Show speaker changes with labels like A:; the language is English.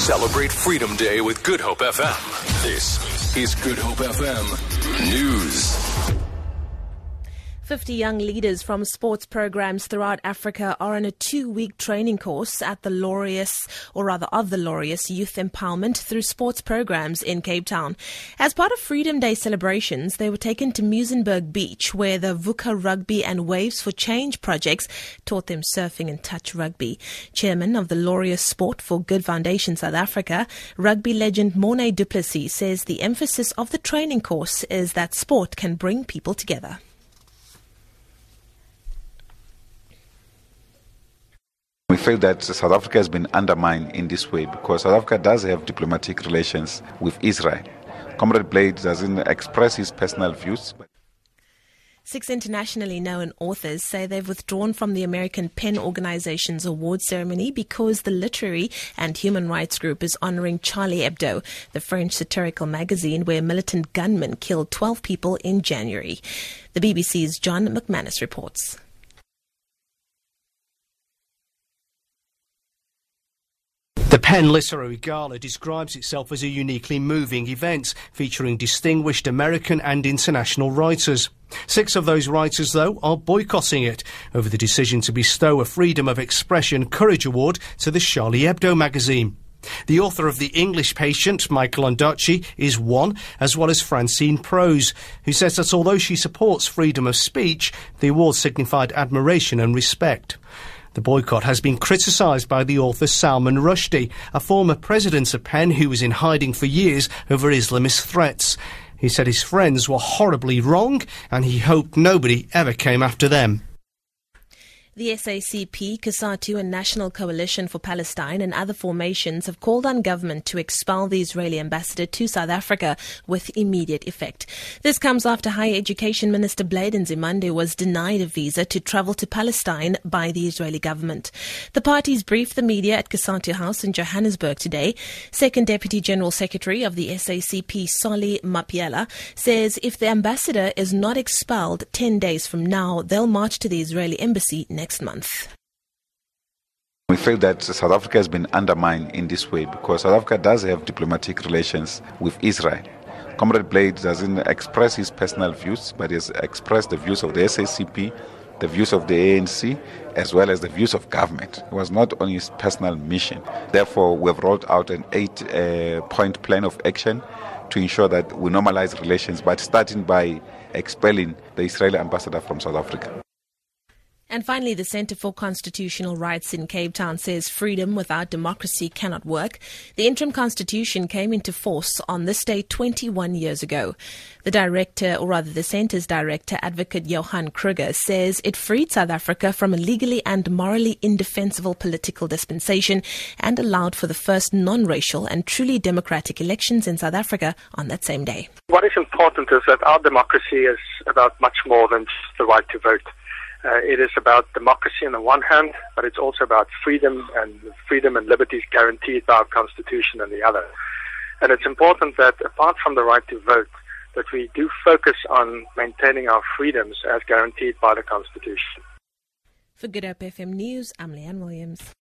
A: Celebrate Freedom Day with Good Hope FM. This is Good Hope FM News.
B: 50 young leaders from sports programs throughout Africa are on a two week training course at the Laureus, or rather of the Laureus Youth Empowerment through sports programs in Cape Town. As part of Freedom Day celebrations, they were taken to Muizenberg Beach, where the VUCA Rugby and Waves for Change projects taught them surfing and touch rugby. Chairman of the Laureus Sport for Good Foundation South Africa, rugby legend Morne du Plessis says the emphasis of the training course is that sport can bring people together.
C: We feel that South Africa has been undermined in this way because South Africa does have diplomatic relations with Israel. Comrade Blade doesn't express his personal views.
B: Six internationally known authors say they've withdrawn from the American PEN Organization's award ceremony because the literary and human rights group is honoring Charlie Hebdo, the French satirical magazine where militant gunmen killed 12 people in January. The BBC's John McManus reports.
D: The PEN Literary Gala describes itself as a uniquely moving event featuring distinguished American and international writers. Six of those writers, though, are boycotting it over the decision to bestow a Freedom of Expression Courage Award to the Charlie Hebdo magazine. The author of The English Patient, Michael Ondaatje, is one, as well as Francine Prose, who says that although she supports freedom of speech, the award signified admiration and respect. The boycott has been criticised by the author Salman Rushdie, a former president of PEN who was in hiding for years over Islamist threats. He said his friends were horribly wrong and he hoped nobody ever came after them.
B: The SACP, COSATU, and National Coalition for Palestine and other formations have called on government to expel the Israeli ambassador to South Africa with immediate effect. This comes after Higher Education Minister Blade Nzimande was denied a visa to travel to Palestine by the Israeli government. The parties briefed the media at COSATU House in Johannesburg today. Second Deputy General Secretary of the SACP, Solly Mapaila, says if the ambassador is not expelled 10 days from now, they'll march to the Israeli embassy next next month.
C: We feel that South Africa has been undermined in this way because South Africa does have diplomatic relations with Israel. Comrade Blade doesn't express his personal views, but he has expressed the views of the SACP, the views of the ANC, as well as the views of government. It was not on his personal mission. Therefore, we have rolled out an eight uh, point plan of action to ensure that we normalize relations, but starting by expelling the Israeli ambassador from South Africa.
B: And finally, the Centre for Constitutional Rights in Cape Town says freedom without democracy cannot work. The interim constitution came into force on this day 21 years ago. The director, or rather the centre's director, Advocate Johan Kruger, says it freed South Africa from a legally and morally indefensible political dispensation and allowed for the first non-racial and truly democratic elections in South Africa on that same day.
E: What is important is that our democracy is about much more than just the right to vote. Uh, it is about democracy on the one hand, but it's also about freedom and freedom and liberties guaranteed by our constitution on the other. And it's important that apart from the right to vote, that we do focus on maintaining our freedoms as guaranteed by the constitution.
B: For Good Hope FM News, I'm Leanne Williams.